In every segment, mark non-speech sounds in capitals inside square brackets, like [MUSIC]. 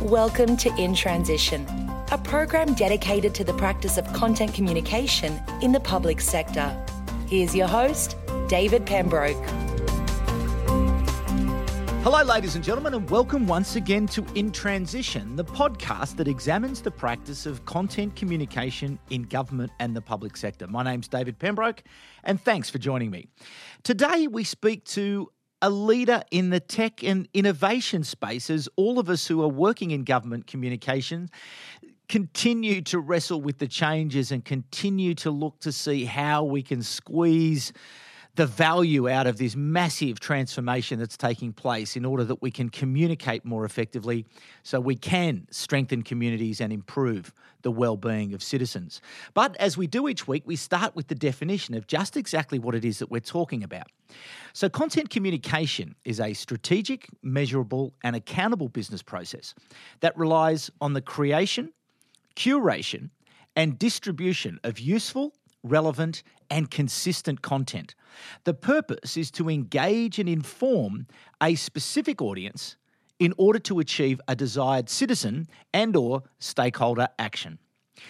Welcome to In Transition, a program dedicated to the practice of content communication in the public sector. Here's your host, David Pembroke. Hello, ladies and gentlemen, and welcome once again to In Transition, the podcast that examines the practice of content communication in government and the public sector. My name's David Pembroke, and thanks for joining me. Today, we speak to a leader in the tech and innovation spaces, all of us who are working in government communications continue to wrestle with the changes and continue to look to see how we can squeeze the value out of this massive transformation that's taking place in order that we can communicate more effectively so we can strengthen communities and improve the well-being of citizens. But as we do each week, we start with the definition of just exactly what it is that we're talking about. So content communication is a strategic, measurable and accountable business process that relies on the creation, curation and distribution of useful relevant, and consistent content. The purpose is to engage and inform a specific audience in order to achieve a desired citizen and or stakeholder action.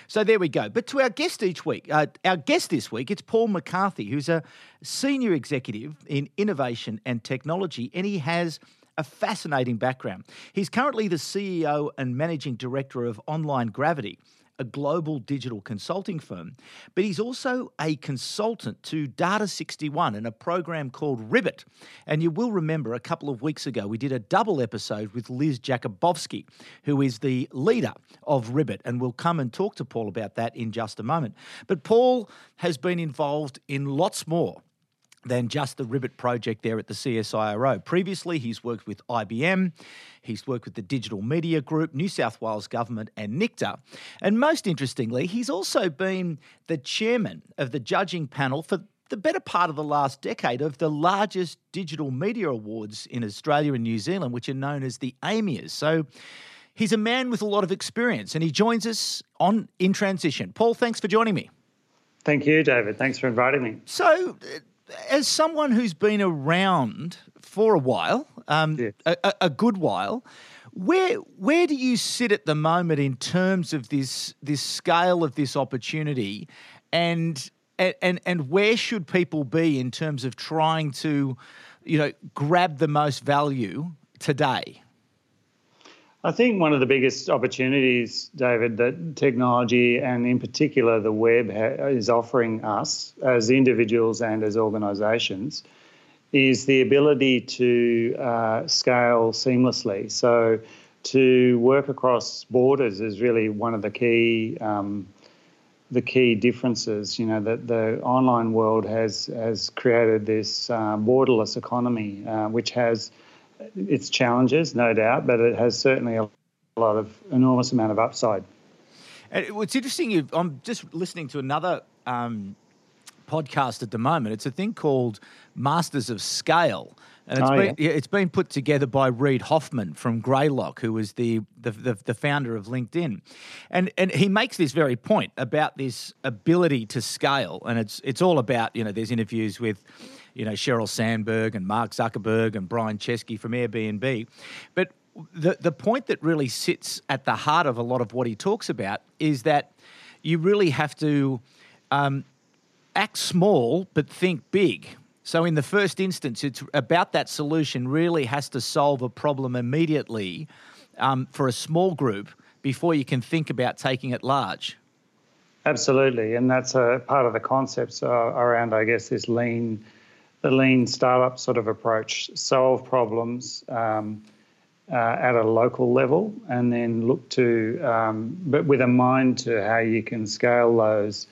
So there we go. But to our guest each week, uh, our guest this week, it's Paul McCarthy, who's a senior executive in innovation and technology, and he has a fascinating background. He's currently the CEO and managing director of Online Gravity, a global digital consulting firm, but he's also a consultant to Data61 and a program called Ribit. And you will remember a couple of weeks ago, we did a double episode with Liz Jakubowski, who is the leader of Ribit. And we'll come and talk to Paul about that in just a moment. But Paul has been involved in lots more than just the Ribit project there at the CSIRO. Previously, he's worked with IBM, he's worked with the Digital Media Group, New South Wales Government, and NICTA. And most interestingly, he's also been the chairman of the judging panel for the better part of the last decade of the largest digital media awards in Australia and New Zealand, which are known as the AIMIAs. So he's a man with a lot of experience, and he joins us on In Transition. Paul, thanks for joining me. Thank you, David. Thanks for inviting me. So, uh, as someone who's been around for a while, um, yeah. a, a, good while, where where do you sit at the moment in terms of this this scale of this opportunity, and and and where should people be in terms of trying to, you know, grab the most value today? I think one of the biggest opportunities, David, that technology and in particular the web ha- is offering us as individuals and as organisations is the ability to uh, scale seamlessly. So, to work across borders is really one of the key um, the key differences. You know that the online world has has created this uh, borderless economy, uh, which has its challenges, no doubt, but it has certainly a lot of enormous amount of upside. What's interesting, I'm just listening to another um, podcast at the moment. It's a thing called Masters of Scale. And it's, oh, been, yeah. it's been put together by Reid Hoffman from Greylock, who was the, the, the, the, founder of LinkedIn. And, and he makes this very point about this ability to scale. And it's, it's all about, you know, there's interviews with you know, Sheryl Sandberg and Mark Zuckerberg and Brian Chesky from Airbnb. But the, the point that really sits at the heart of a lot of what he talks about is that you really have to um, act small but think big. So, in the first instance, it's about that solution really has to solve a problem immediately um, for a small group before you can think about taking it large. Absolutely, and that's a part of the concepts uh, around, I guess, this lean the lean startup sort of approach, solve problems um, uh, at a local level, and then look to, um, but with a mind to how you can scale those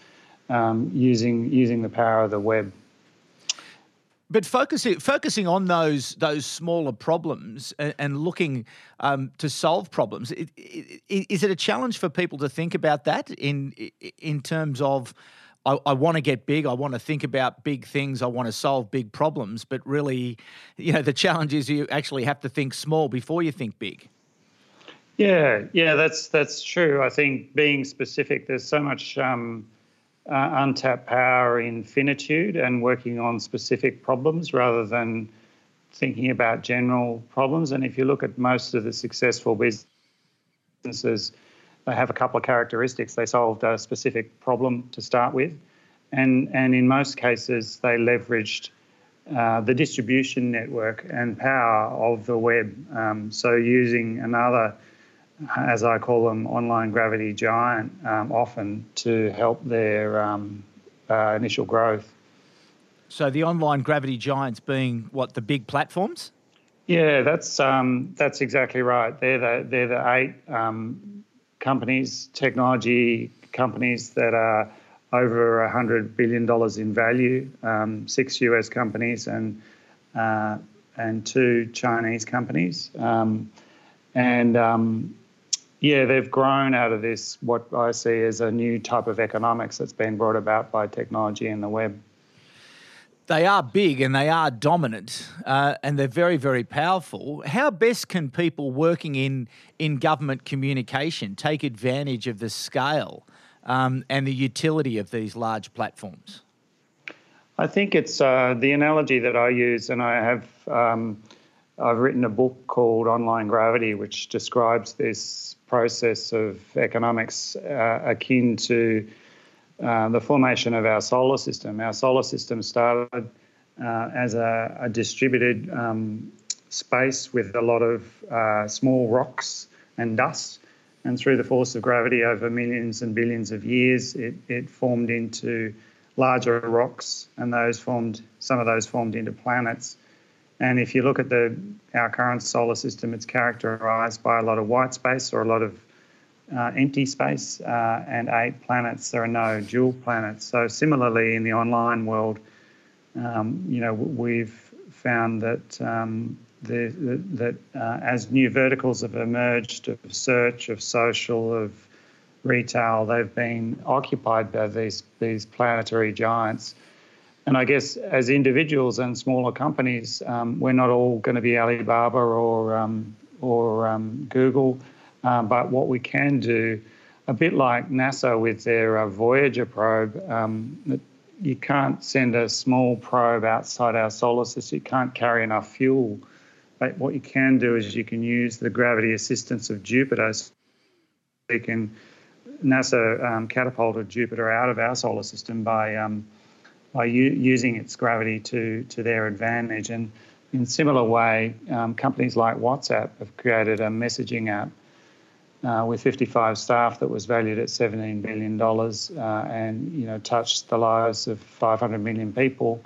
um, using using the power of the web. But focusing focusing on those those smaller problems and, and looking um, to solve problems, it, it, is it a challenge for people to think about that in in terms of I, I want to get big. I want to think about big things. I want to solve big problems. But really, you know, the challenge is you actually have to think small before you think big. Yeah, yeah, that's that's true. I think being specific, there's so much um, uh, untapped power in finitude and working on specific problems rather than thinking about general problems. And if you look at most of the successful businesses, they have a couple of characteristics. They solved a specific problem to start with, and and in most cases they leveraged uh, the distribution network and power of the web. Um, so using another, as I call them, online gravity giant, um, often to help their um, uh, initial growth. So the online gravity giants being what the big platforms. Yeah, that's um, that's exactly right. They're the they're the eight um, companies, technology companies that are over $100 billion in value, um, six US companies and, uh, and two Chinese companies. Um, and um, yeah, they've grown out of this, what I see as a new type of economics that's been brought about by technology and the web. They are big and they are dominant, uh, and they're very, very powerful. How best can people working in in government communication take advantage of the scale um, and the utility of these large platforms? I think it's uh, the analogy that I use, and I have um, I've written a book called Online Gravity, which describes this process of economics uh, akin to uh, the formation of our solar system. Our solar system started uh, as a, a distributed um, space with a lot of uh, small rocks and dust and through the force of gravity over millions and billions of years, it, it formed into larger rocks, and those formed some of those formed into planets. And if you look at the our current solar system, it's characterized by a lot of white space or a lot of uh, empty space uh, and eight planets. There are no dual planets. So similarly, in the online world, um, you know, we've found that um, the, the, that uh, as new verticals have emerged of search, of social, of retail, they've been occupied by these these planetary giants. And I guess as individuals and smaller companies, um, we're not all going to be Alibaba or um, or um, Google, um, but what we can do, a bit like NASA with their uh, Voyager probe, um, you can't send a small probe outside our solar system. You can't carry enough fuel but what you can do is you can use the gravity assistance of Jupiter. So you can NASA um, catapulted Jupiter out of our solar system by by u- using its gravity to to their advantage. And in similar way, um, companies like WhatsApp have created a messaging app uh, with 55 staff that was valued at 17 billion dollars, uh, and you know touched the lives of 500 million people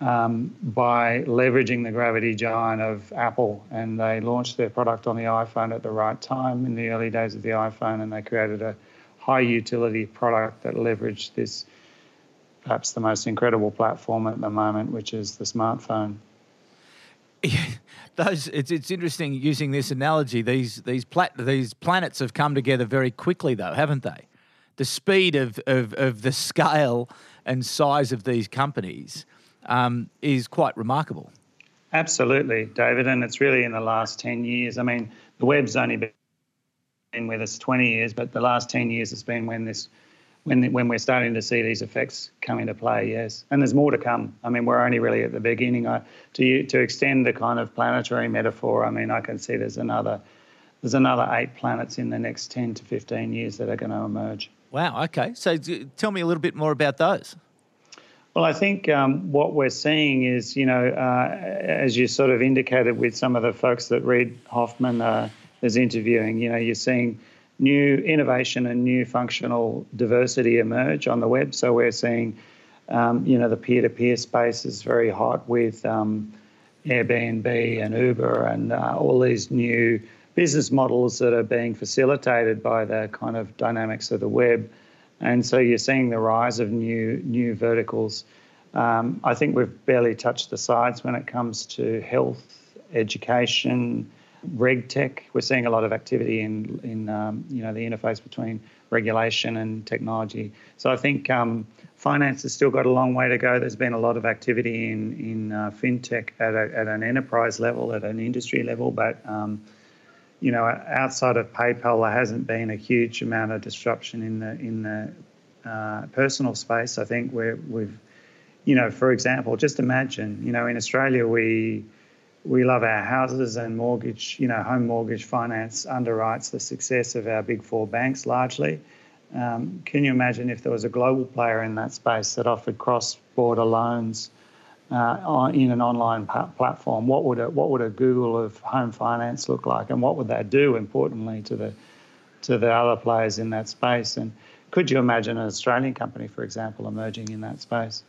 um, by leveraging the gravity giant of Apple. And they launched their product on the iPhone at the right time in the early days of the iPhone, and they created a high utility product that leveraged this perhaps the most incredible platform at the moment, which is the smartphone. Yeah, those it's it's interesting using this analogy. These these plat, these planets have come together very quickly, though, haven't they? The speed of, of, of the scale and size of these companies um, is quite remarkable. Absolutely, David, and it's really in the last 10 years. I mean, the web's only been with us 20 years, but the last 10 years has been when this when when we're starting to see these effects come into play. Yes, and there's more to come. I mean, we're only really at the beginning. I, to to extend the kind of planetary metaphor, I mean, I can see there's another there's another eight planets in the next 10 to 15 years that are going to emerge. Wow. Okay. So tell me a little bit more about those. Well, I think um, what we're seeing is, you know, uh, as you sort of indicated with some of the folks that Reid Hoffman uh, is interviewing, you know, you're seeing new innovation and new functional diversity emerge on the web. So we're seeing, um, you know, the peer-to-peer space is very hot with um, Airbnb and Uber and uh, all these new business models that are being facilitated by the kind of dynamics of the web. And so you're seeing the rise of new new verticals. Um, I think we've barely touched the sides when it comes to health, education, reg tech. We're seeing a lot of activity in in um, you know the interface between regulation and technology. So I think um, finance has still got a long way to go. There's been a lot of activity in in uh, fintech at, a, at an enterprise level, at an industry level, but um, you know, outside of PayPal, there hasn't been a huge amount of disruption in the in the uh, personal space. I think we're, we've, you know, for example, just imagine, you know, in Australia we we love our houses and mortgage, you know, home mortgage finance underwrites the success of our big four banks largely. Um, can you imagine if there was a global player in that space that offered cross-border loans uh, in an online platform? What would a what would a Google of home finance look like, and what would that do? Importantly, to the to the other players in that space, and could you imagine an Australian company, for example, emerging in that space?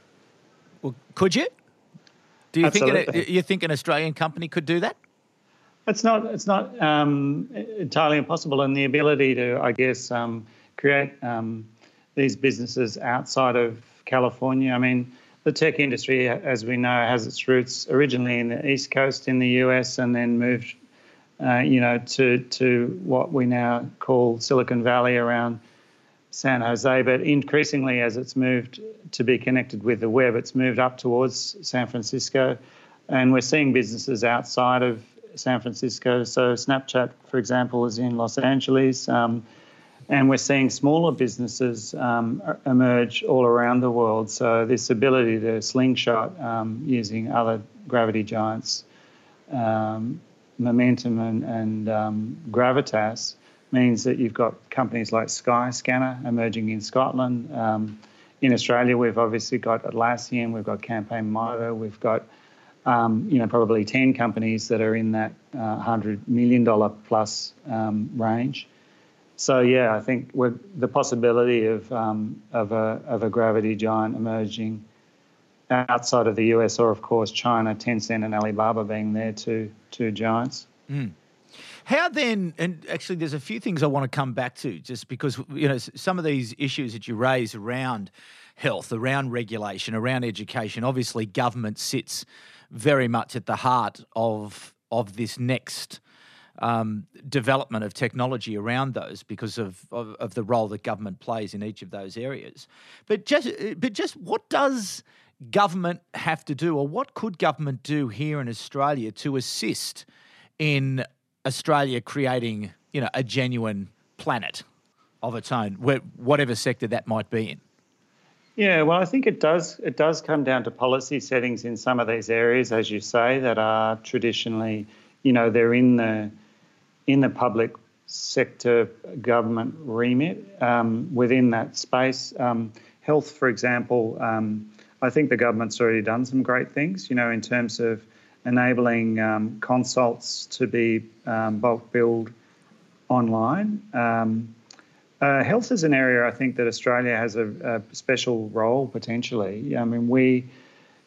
Well, could you? Do you Absolutely. think an, you think an Australian company could do that? It's not. It's not um, entirely impossible, and the ability to, I guess, um, create um, these businesses outside of California. I mean, the tech industry, as we know, has its roots originally in the East Coast in the US, and then moved, uh, you know, to to what we now call Silicon Valley around San Jose, but increasingly as it's moved to be connected with the web, it's moved up towards San Francisco. And we're seeing businesses outside of San Francisco. So Snapchat, for example, is in Los Angeles. Um, and we're seeing smaller businesses um, emerge all around the world. So this ability to slingshot um, using other gravity giants, um, Momentum and, and um, Gravitas, means that you've got companies like Skyscanner emerging in Scotland. Um, in Australia, we've obviously got Atlassian, we've got Campaign Monitor, we've got um, you know probably 10 companies that are in that uh, $100 million plus um, range. So yeah, I think the possibility of um, of a of a gravity giant emerging outside of the US or of course China, Tencent and Alibaba being there two two giants. Mm. How then, and actually, there's a few things I want to come back to just because, you know, some of these issues that you raise around health, around regulation, around education, obviously, government sits very much at the heart of, of this next. Um, development of technology around those because of, of, of the role that government plays in each of those areas. But just but just what does government have to do, or what could government do here in Australia to assist in Australia creating, you know, a genuine planet of its own, whatever sector that might be in? Yeah, well, I think it does. It does come down to policy settings in some of these areas, as you say, that are traditionally, you know, they're in the in the public sector government remit um, within that space. Um, health, for example, um, I think the government's already done some great things, you know, in terms of enabling um, consults to be um, bulk billed online. Um, uh, health is an area I think that Australia has a, a, special role potentially. I mean, we,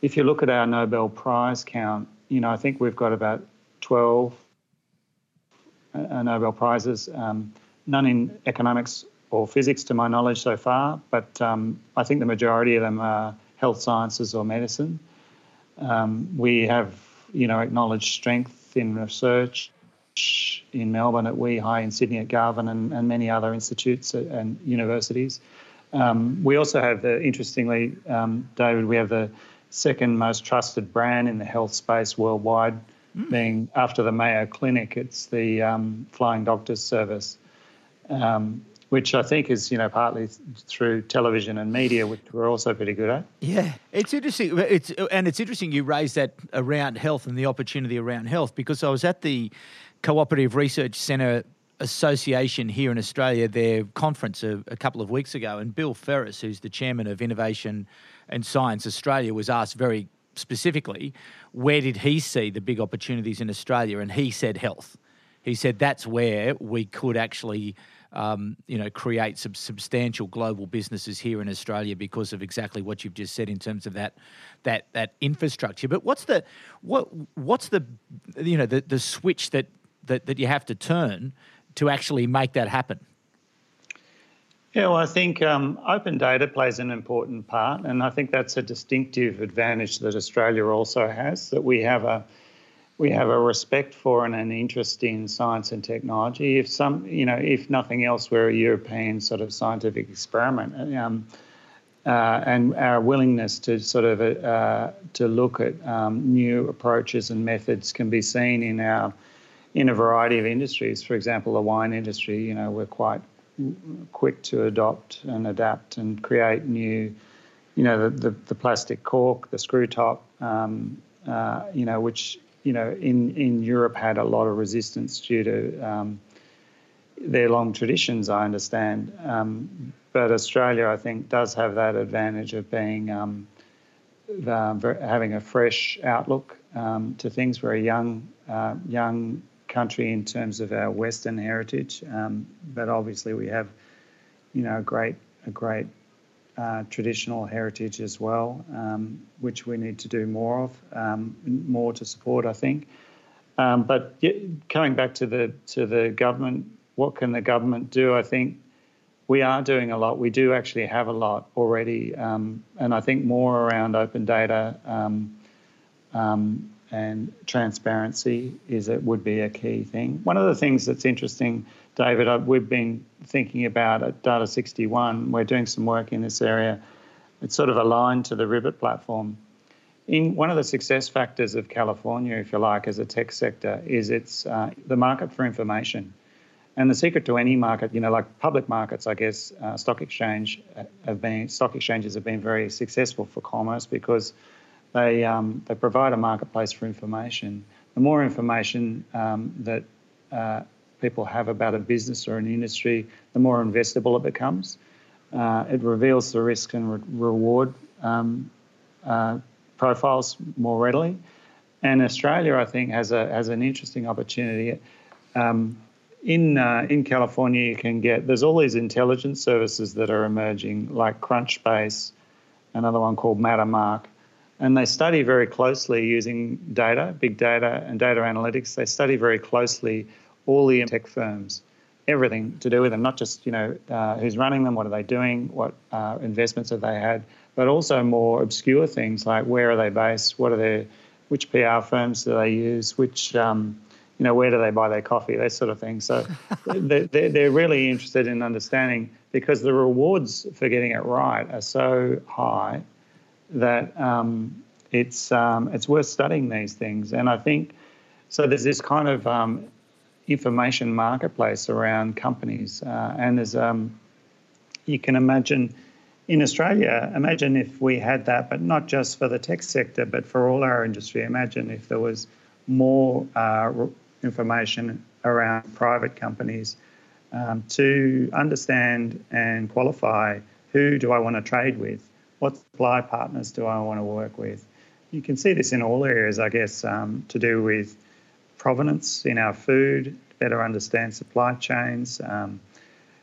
if you look at our Nobel Prize count, you know, I think we've got about 12 uh, Nobel Prizes, um, none in economics or physics to my knowledge so far, but um, I think the majority of them are health sciences or medicine. Um, we have you know, acknowledged strength in research in Melbourne at WEHI, in Sydney at Garvan, and, and many other institutes and universities. Um, we also have the, interestingly, um, David, we have the second most trusted brand in the health space worldwide, mm. being after the Mayo Clinic, it's the um, Flying Doctors Service. Um, which I think is, you know, partly through television and media, which we're also pretty good at. Yeah, it's interesting. It's and it's interesting you raised that around health and the opportunity around health because I was at the Cooperative Research Centre Association here in Australia, their conference a, a couple of weeks ago, and Bill Ferris, who's the chairman of Innovation and Science Australia, was asked very specifically where did he see the big opportunities in Australia, and he said health. He said that's where we could actually um, you know, create some substantial global businesses here in Australia because of exactly what you've just said in terms of that that that infrastructure. But what's the what what's the you know the the switch that that, that you have to turn to actually make that happen? Yeah, well, I think um, open data plays an important part, and I think that's a distinctive advantage that Australia also has. That we have a we have a respect for and an interest in science and technology. If some, you know, if nothing else, we're a European sort of scientific experiment, um, uh, and our willingness to sort of uh, to look at um, new approaches and methods can be seen in our in a variety of industries. For example, the wine industry, you know, we're quite quick to adopt and adapt and create new, you know, the the, the plastic cork, the screw top, um, uh, you know, which you know, in, in Europe had a lot of resistance due to um, their long traditions, I understand. Um, but Australia, I think, does have that advantage of being um, the, having a fresh outlook um, to things. We're a young, uh, young country in terms of our Western heritage, um, but obviously we have, you know, a great, a great uh, traditional heritage as well, um, which we need to do more of, um, more to support, I think. Um, but coming back to the to the government, what can the government do? I think we are doing a lot. We do actually have a lot already, um, and I think more around open data um, um, and transparency is it would be a key thing. One of the things that's interesting, David, we've been thinking about at Data 61. We're doing some work in this area. It's sort of aligned to the Ribit platform. In one of the success factors of California, if you like, as a tech sector, is it's uh, the market for information. And the secret to any market, you know, like public markets, I guess, uh, stock exchange uh, have been stock exchanges have been very successful for commerce because they um, they provide a marketplace for information. The more information um, that uh, people have about a business or an industry, the more investable it becomes. Uh, it reveals the risk and re- reward um, uh, profiles more readily. And Australia, I think, has a has an interesting opportunity. Um, in uh, in California, you can get there's all these intelligence services that are emerging, like Crunchbase, another one called Mattermark, and they study very closely using data, big data, and data analytics. They study very closely all the tech firms, everything to do with them, not just you know uh, who's running them, what are they doing, what uh, investments have they had, but also more obscure things like where are they based, what are their, which PR firms do they use, which um, you know, where do they buy their coffee, that sort of thing. So [LAUGHS] they're, they're really interested in understanding because the rewards for getting it right are so high that um, it's um, it's worth studying these things. And I think so. There's this kind of um, information marketplace around companies, uh, and there's um, you can imagine in Australia. Imagine if we had that, but not just for the tech sector, but for all our industry. Imagine if there was more uh, information around private companies um, to understand and qualify who do I want to trade with, what supply partners do I want to work with. You can see this in all areas, I guess, um, to do with provenance in our food, better understand supply chains, um,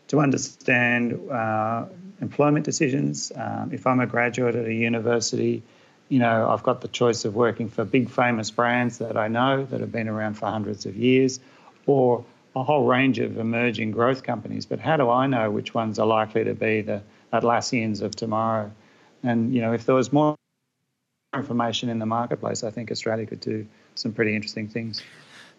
to understand uh, employment decisions. Um, if I'm a graduate at a university, you know, I've got the choice of working for big famous brands that I know that have been around for hundreds of years, or a whole range of emerging growth companies. But how do I know which ones are likely to be the Atlassians of tomorrow? And you know, if there was more information in the marketplace, I think Australia could do some pretty interesting things.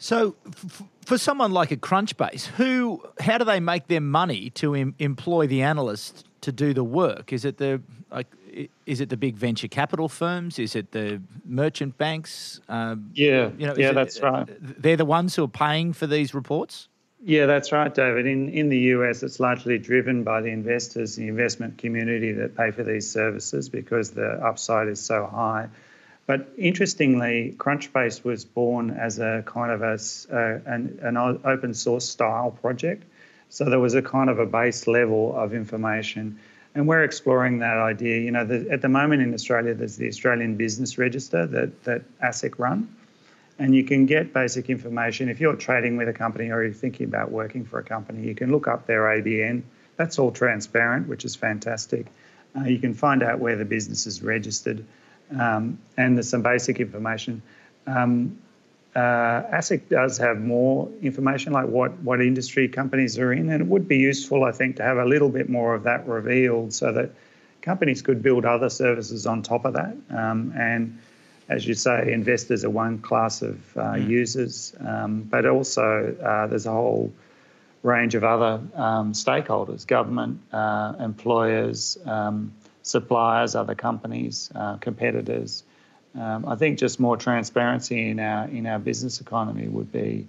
So, f- for someone like a Crunchbase, who, how do they make their money to em- employ the analysts to do the work? Is it the like is it the big venture capital firms? Is it the merchant banks? Um, yeah, you know, yeah, that's right. They're the ones who are paying for these reports. Yeah, that's right, David. In in the US, it's largely driven by the investors, the investment community that pay for these services because the upside is so high. But interestingly, Crunchbase was born as a kind of a, an, an open source style project. So there was a kind of a base level of information and we're exploring that idea. You know, the, at the moment in Australia, there's the Australian Business Register that, that ASIC run. And you can get basic information. If you're trading with a company or you're thinking about working for a company, you can look up their ABN. That's all transparent, which is fantastic. Uh, you can find out where the business is registered. Um, and there's some basic information. Um, uh, ASIC does have more information, like what, what industry companies are in, and it would be useful, I think, to have a little bit more of that revealed so that companies could build other services on top of that. Um, and as you say, investors are one class of uh, mm. users, um, but also uh, there's a whole range of other um, stakeholders government, uh, employers, um, suppliers, other companies, uh, competitors. Um, I think just more transparency in our in our business economy would be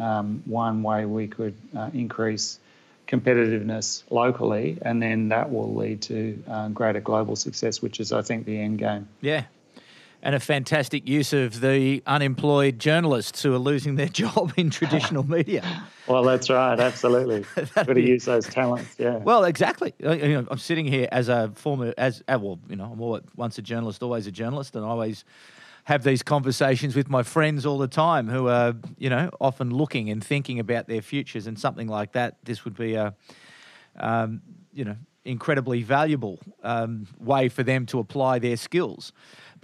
um, one way we could uh, increase competitiveness locally, and then that will lead to uh, greater global success, which is, I think, the end game. Yeah. And a fantastic use of the unemployed journalists who are losing their [LAUGHS] job in traditional media. Well, that's right. Absolutely. [LAUGHS] Got to use those talents. Yeah. Well, exactly. You know, I'm sitting here as a former, as uh, well, you know, I'm once a journalist, always a journalist, and I always have these conversations with my friends all the time who are, you know, often looking and thinking about their futures and something like that. This would be a, um, you know, incredibly valuable um, way for them to apply their skills.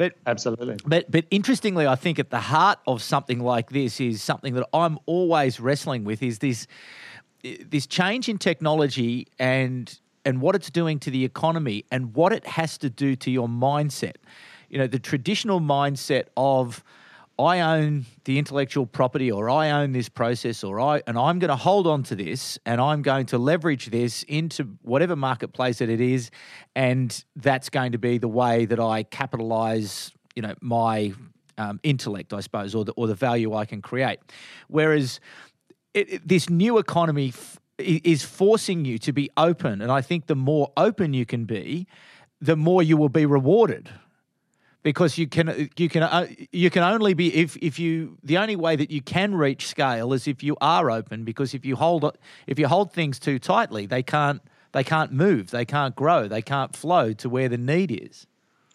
But absolutely. But but interestingly, I think at the heart of something like this is something that I'm always wrestling with is this this change in technology and and what it's doing to the economy and what it has to do to your mindset. You know, the traditional mindset of I own the intellectual property or I own this process or I and I'm going to hold on to this and I'm going to leverage this into whatever marketplace that it is and that's going to be the way that I capitalize you know my um, intellect I suppose or the, or the value I can create. Whereas it, it, this new economy f- is forcing you to be open and I think the more open you can be the more you will be rewarded because you can you can uh, you can only be if if you the only way that you can reach scale is if you are open because if you hold if you hold things too tightly they can't they can't move they can't grow they can't flow to where the need is.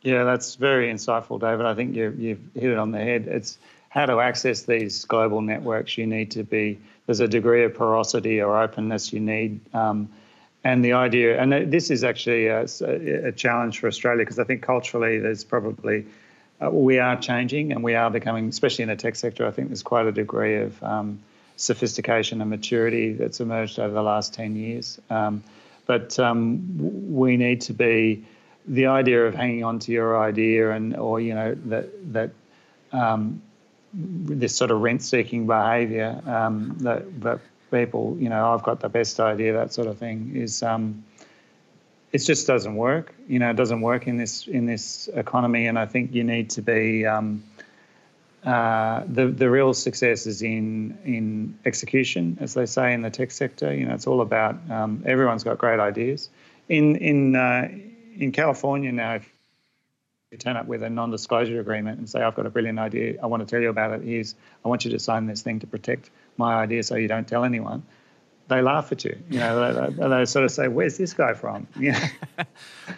Yeah that's very insightful david. I think you, you've hit it on the head. It's how to access these global networks you need to be there's a degree of porosity or openness you need um, and the idea, and this is actually a, a challenge for Australia because I think culturally there's probably uh, we are changing and we are becoming, especially in the tech sector. I think there's quite a degree of um, sophistication and maturity that's emerged over the last ten years. Um, but um, we need to be the idea of hanging on to your idea and or you know that that um, this sort of rent-seeking behaviour um, that that people, you know, I've got the best idea, that sort of thing, is um, it just doesn't work. You know, it doesn't work in this in this economy, and I think you need to be. Um, uh, the the real success is in in execution, as they say in the tech sector. You know, it's all about um, everyone's got great ideas. In in uh, in California now, if you turn up with a non-disclosure agreement and say, "I've got a brilliant idea. I want to tell you about it. Here's I want you to sign this thing to protect my idea so you don't tell anyone, they laugh at you. You know, they, they, sort of say, "Where's this guy from?" [LAUGHS] Yeah.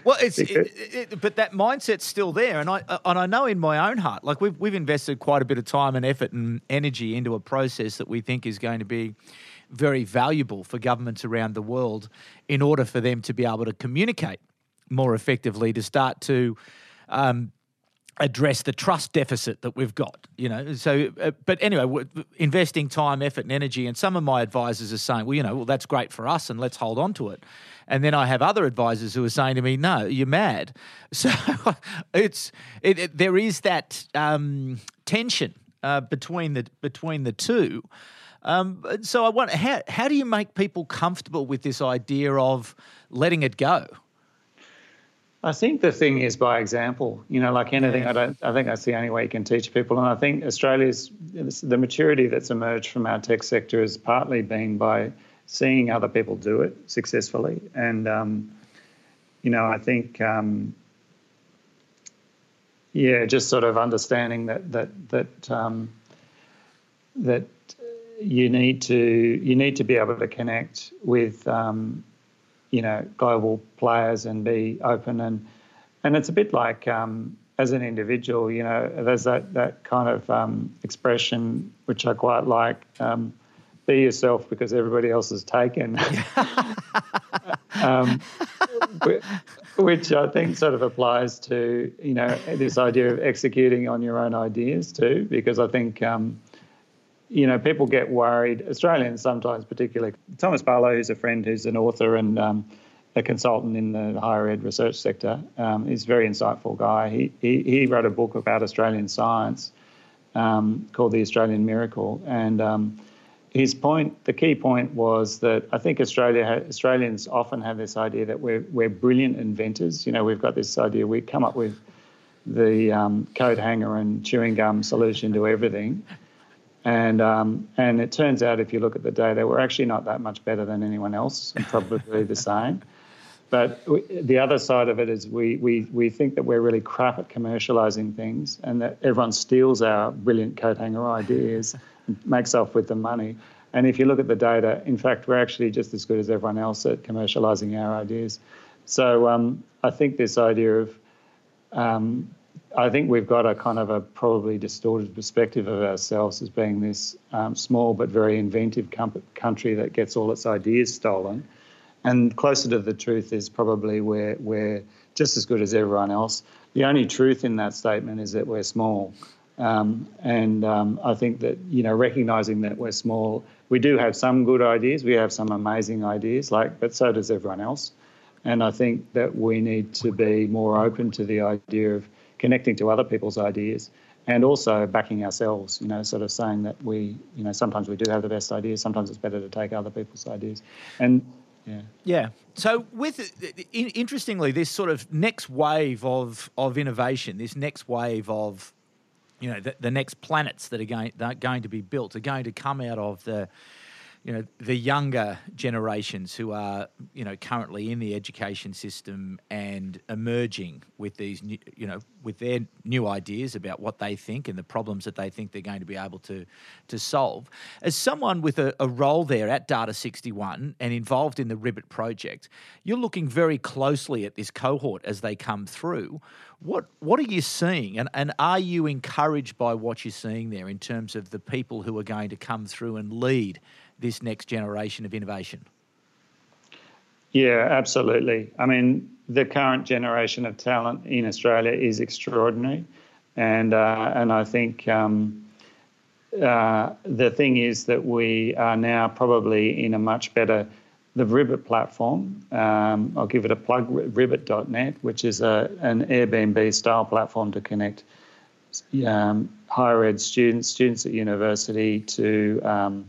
well, it's it, it, but that mindset's still there, and I and I know in my own heart, like we've we've invested quite a bit of time and effort and energy into a process that we think is going to be very valuable for governments around the world in order for them to be able to communicate more effectively, to start to um, address the trust deficit that we've got you know? So uh, but anyway investing time effort and energy and some of my advisors are saying well you know well that's great for us and let's hold on to it. And then i have other advisors who are saying to me no you're mad. [LAUGHS] So it's it, it, there is that um, tension uh, between the between the two. Um, so i want how, how do you make people comfortable with this idea of letting it go I think the thing is by example. You know, like anything. I don't. I think that's the only way you can teach people. And I think Australia's the maturity that's emerged from our tech sector has partly been by seeing other people do it successfully. And um, you know, I think um, yeah, just sort of understanding that that that um, that you need to you need to be able to connect with um, you know global players and be open. And and it's a bit like um, as an individual you know there's that that kind of um, expression which I quite like um, be yourself because everybody else is taken. [LAUGHS] Um, which I think sort of applies to you know this idea of executing on your own ideas too because I think um, you know, people get worried, Australians sometimes particularly. Thomas Barlow, who's a friend who's an author and um, a consultant in the higher ed research sector, um, is a very insightful guy. He, he, he, wrote a book about Australian science um, called The Australian Miracle. And um, his point, the key point was that I think Australia Australians often have this idea that we're, we're brilliant inventors. You know, we've got this idea we come up with the um, coat hanger and chewing gum solution to everything. And, um, and it turns out, if you look at the data, we're actually not that much better than anyone else, and probably the same. But the other side of it is we, we, we think that we're really crap at commercialising things and that everyone steals our brilliant coat hanger ideas and makes off with the money. And if you look at the data, in fact, we're actually just as good as everyone else at commercialising our ideas. So um, I think this idea of, um, I think we've got a kind of a probably distorted perspective of ourselves as being this um, small but very inventive com- country that gets all its ideas stolen and closer to the truth is probably we're, we're just as good as everyone else. The only truth in that statement is that we're small. Um, and um, I think that, you know, recognizing that we're small, we do have some good ideas, we have some amazing ideas, like, but so does everyone else. And I think that we need to be more open to the idea of connecting to other people's ideas and also backing ourselves, you know, sort of saying that we, you know, sometimes we do have the best ideas, sometimes it's better to take other people's ideas. And yeah. Yeah. So, with interestingly, this sort of next wave of of innovation, this next wave of you know the, the next planets that are going that are going to be built are going to come out of the you know the younger generations who are you know currently in the education system and emerging with these new, you know with their new ideas about what they think and the problems that they think they're going to be able to to solve. As someone with a, a role there at data 61 and involved in the ribit project you're looking very closely at this cohort as they come through. What what are you seeing? And, and are you encouraged by what you're seeing there in terms of the people who are going to come through and lead this next generation of innovation? Yeah, absolutely. I mean, the current generation of talent in Australia is extraordinary, and uh, and I think um, uh, the thing is that we are now probably in a much better. The Ribit platform, um, I'll give it a plug, ribit.net, which is a, an Airbnb style platform to connect um, higher ed students, students at university to um,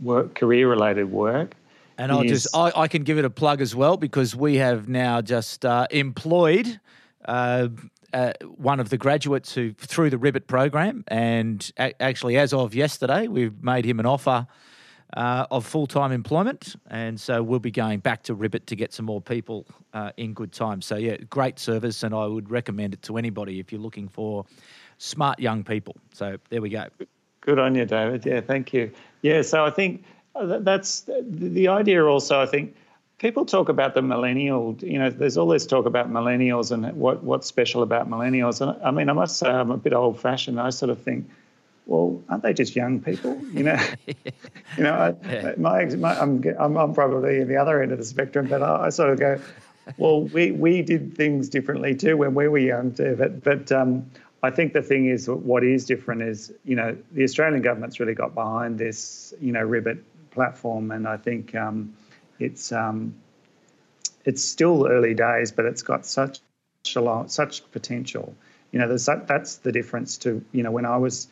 work, career related work. And I'll just, I, I, can give it a plug as well because we have now just uh, employed uh, uh, one of the graduates who through the Ribit program, and a- actually, as of yesterday, we've made him an offer uh, of full time employment, and so we'll be going back to Ribit to get some more people uh, in good time. So yeah, great service, and I would recommend it to anybody if you're looking for smart young people. So there we go. Good on you, David. Yeah, thank you. Yeah, so I think uh, that's the idea. Also, I think people talk about the millennial. You know, there's all this talk about millennials and what what's special about millennials. And I mean, I must say, I'm a bit old-fashioned. I sort of think, well, aren't they just young people? You know, [LAUGHS] you know, I, yeah. my, my I'm, I'm, I'm probably in the other end of the spectrum, but I, I, sort of go, well, we we did things differently too when we were young too. But but um, I think the thing is, what is different is, you know, the Australian government's really got behind this, you know, Ribit platform, and I think um, it's um, it's still early days, but it's got such a lot, such potential. You know, there's that's the difference to you know when I was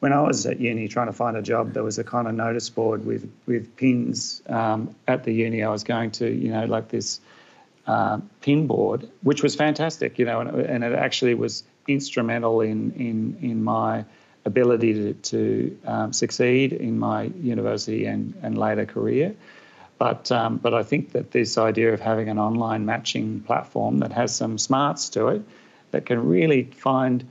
when I was at uni trying to find a job, there was a kind of notice board with with pins um, at the uni I was going to, you know, like this uh, pin board, which was fantastic, you know, and, and it actually was instrumental in in in my ability to, to um, succeed in my university and, and later career. But um, but I think that this idea of having an online matching platform that has some smarts to it, that can really find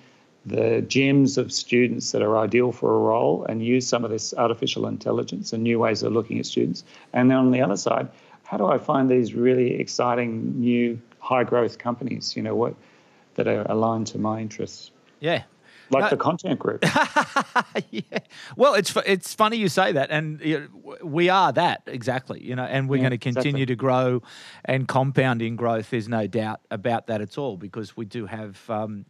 the gems of students that are ideal for a role and use some of this artificial intelligence and new ways of looking at students. And then on the other side, how do I find these really exciting new high growth companies? You know what that are aligned to my interests. Yeah. Like no. the content group. [LAUGHS] yeah. Well, it's it's funny you say that, and you know, we are that exactly. You know, and we're yeah, going to continue exactly. to grow and compounding growth. There's no doubt about that at all because we do have. Um,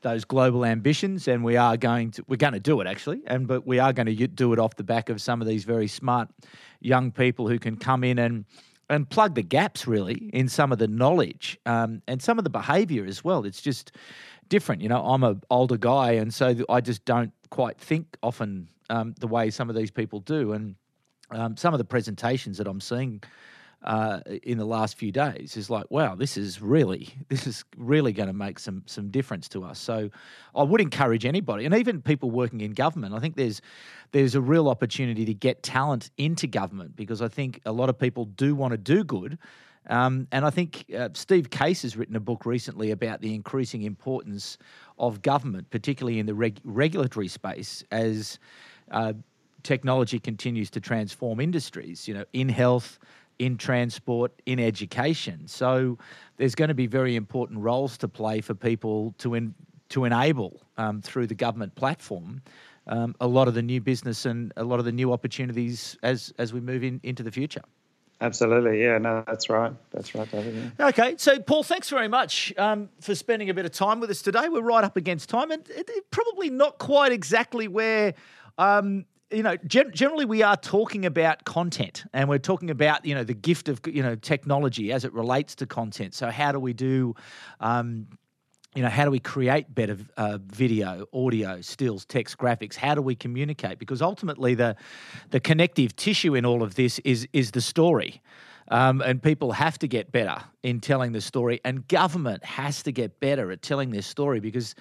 those global ambitions, and we are going to we're going to do it actually, and but we are going to do it off the back of some of these very smart young people who can come in and and plug the gaps really in some of the knowledge um, and some of the behavior as well. It's just different. You know, I'm an older guy, and so I just don't quite think often um, the way some of these people do. And um, some of the presentations that I'm seeing uh, in the last few days is like, wow, this is really [LAUGHS] this is really going to make some some difference to us. So I would encourage anybody, and even people working in government. I think there's there's a real opportunity to get talent into government because I think a lot of people do want to do good. Um, and I think uh, Steve Case has written a book recently about the increasing importance of government, particularly in the reg- regulatory space, as uh, technology continues to transform industries. You know, in health, in transport, in education. So there's going to be very important roles to play for people to in, to enable um, through the government platform um, a lot of the new business and a lot of the new opportunities as as we move in, into the future. Absolutely, yeah, no, that's right, that's right, David. Yeah. Okay, so Paul, thanks very much um, for spending a bit of time with us today. We're right up against time, and it, it, probably not quite exactly where um, you know, gen- generally we are talking about content and we're talking about, you know, the gift of, you know, technology as it relates to content. So how do we do, um, you know, how do we create better uh, video, audio, stills, text, graphics? How do we communicate? Because ultimately, the the connective tissue in all of this is is the story. Um, and people have to get better in telling the story, and government has to get better at telling their story because,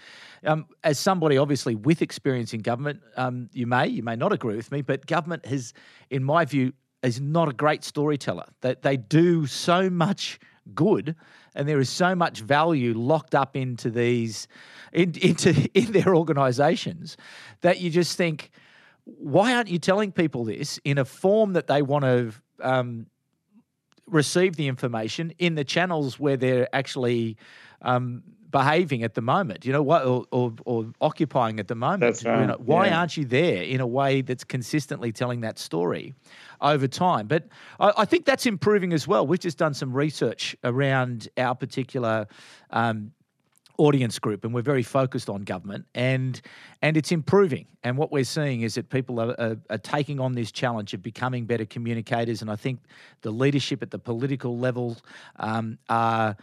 um, as somebody obviously with experience in government, um, you may, you may not agree with me, but government has, in my view, is not a great storyteller. That they, they do so much good, and there is so much value locked up into these, in, [LAUGHS] into in their organisations, that you just think, why aren't you telling people this in a form that they want to? Um, receive the information in the channels where they're actually um, behaving at the moment, you know, what, or, or, or, occupying at the moment. That's right. You know, why yeah. aren't you there in a way that's consistently telling that story over time? But I, I, think that's improving as well. We've just done some research around our particular um, audience group, and we're very focused on government, and and it's improving. And what we're seeing is that people are, are, are, taking on this challenge of becoming better communicators, and I think the leadership at the political level um, are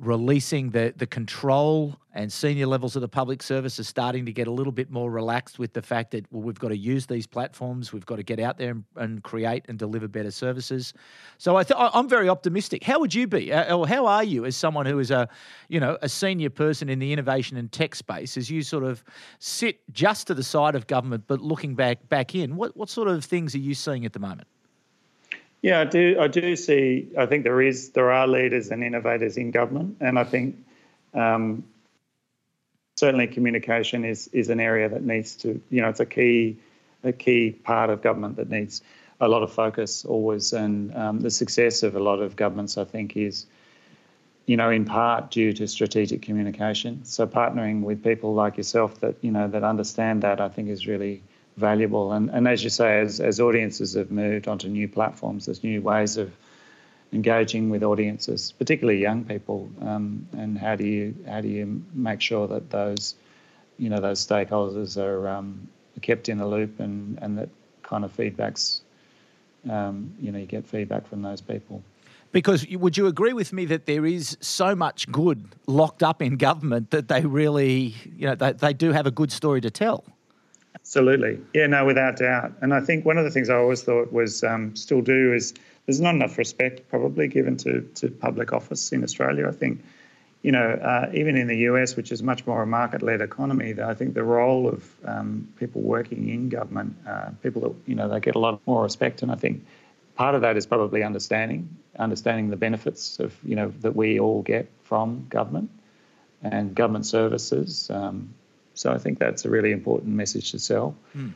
releasing the the control and senior levels of the public service are starting to get a little bit more relaxed with the fact that well we've got to use these platforms. We've got to get out there and, and create and deliver better services. So I th- I'm very optimistic. How would you be? Uh, or how are you as someone who is a you know a senior person in the innovation and tech space as you sort of sit just to the side of government but looking back back in? What what sort of things are you seeing at the moment yeah, I do. I do see. I think there is there are leaders and innovators in government, and I think um, certainly communication is is an area that needs to. You know, it's a key a key part of government that needs a lot of focus always, and um, the success of a lot of governments, I think, is you know in part due to strategic communication. So partnering with people like yourself that you know that understand that, I think, is really valuable. And, and as you say, as, as audiences have moved onto new platforms, there's new ways of engaging with audiences, particularly young people. Um, and how do you how do you make sure that those you know those stakeholders are um, kept in the loop and, and that kind of feedbacks um, you know you get feedback from those people. Because would you agree with me that there is so much good locked up in government that they really, you know, they, they do have a good story to tell? Absolutely. Yeah, no, without doubt. And I think one of the things I always thought was um, still do is there's not enough respect probably given to, to public office in Australia. I think, you know, uh, even in the US, which is much more a market led economy, I think the role of um, people working in government, uh, people that, you know, they get a lot more respect. And I think part of that is probably understanding, understanding the benefits of, you know, that we all get from government and government services. Um, so I think that's a really important message to sell. Mm.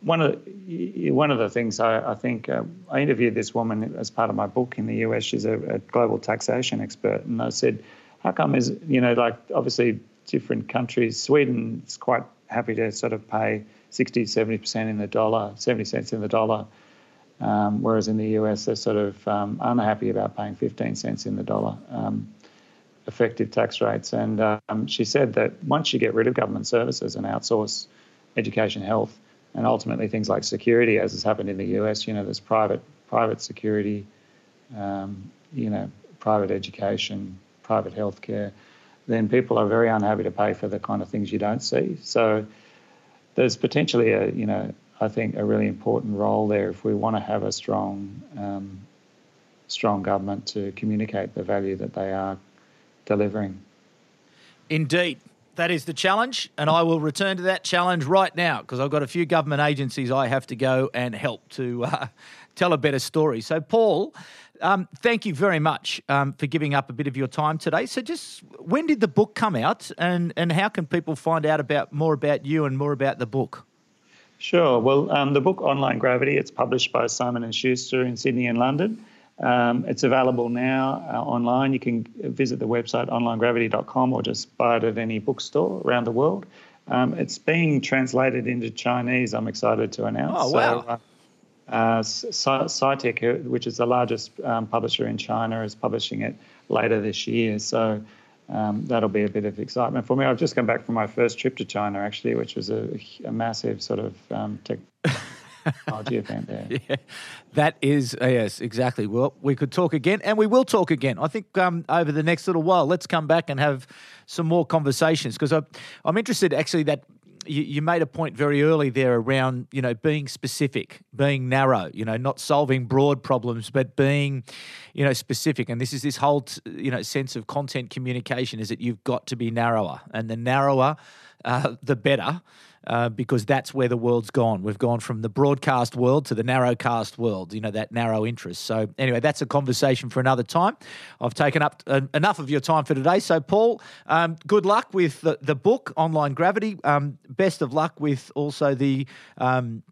One of the, one of the things I, I think uh, I interviewed this woman as part of my book in the US. She's a, a, global taxation expert, and I said, "How come is you know like obviously different countries? Sweden's quite happy to sort of pay 60, 70 percent in the dollar, 70 cents in the dollar." Um, whereas in the US, they're sort of um, unhappy about paying 15 cents in the dollar. Um, effective tax rates. And um, she said that once you get rid of government services and outsource education, health, and ultimately things like security, as has happened in the US, you know, there's private private security, um, you know, private education, private healthcare. Then people are very unhappy to pay for the kind of things you don't see. So there's potentially a, you know, I think a really important role there if we want to have a strong, um, strong government to communicate the value that they are delivering. Indeed. That is the challenge, and I will return to that challenge right now because I've got a few government agencies I have to go and help to uh, [LAUGHS] tell a better story. So, Paul, um, thank you very much um, for giving up a bit of your time today. So, just when did the book come out, and, and how can people find out about more about you and more about the book? Sure. Well, um, the book Online Gravity, it's published by Simon and Schuster in Sydney and London. Um, it's available now uh, online. You can visit the website onlinegravity.com or just buy it at any bookstore around the world. Um, it's being translated into Chinese, I'm excited to announce. Oh, wow. So, uh, uh, SciTech, which is the largest um, publisher in China, is publishing it later this year. So um, that'll be a bit of excitement for me. I've just come back from my first trip to China, actually, which was a, a massive sort of um, technology event there. Yeah, that is uh, yes, exactly. Well, we could talk again, and we will talk again. I think um, over the next little while, let's come back and have some more conversations because I'm interested actually that you, you, made a point very early there around you know being specific, being narrow, you know, not solving broad problems, but being you know specific. And this is this whole you know sense of content communication is that you've got to be narrower, and the narrower, uh, the better. Uh, because that's where the world's gone. We've gone from the broadcast world to the narrowcast world, you know, that narrow interest. So, anyway, that's a conversation for another time. I've taken up uh, enough of your time for today. So, Paul, um, good luck with the, the book, Online Gravity. Um, best of luck with also the. Um,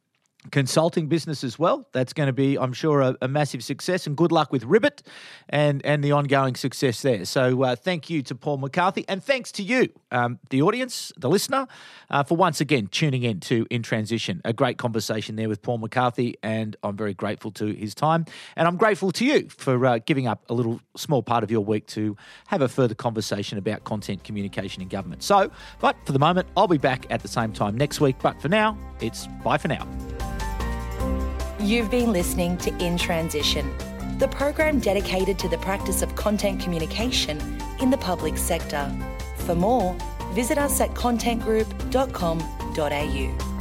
consulting business as well. That's going to be, I'm sure, a, a, massive success. And good luck with Ribit and and the ongoing success there. So uh, thank you to Paul McCarthy, and thanks to you, um, the audience, the listener, uh, for once again tuning in to In Transition. A great conversation there with Paul McCarthy, and I'm very grateful to his time. And I'm grateful to you for uh, giving up a little small part of your week to have a further conversation about content communication in government. So, but for the moment, I'll be back at the same time next week. But for now, it's bye for now. You've been listening to In Transition, the program dedicated to the practice of content communication in the public sector. For more, visit us at contentgroup.com.au.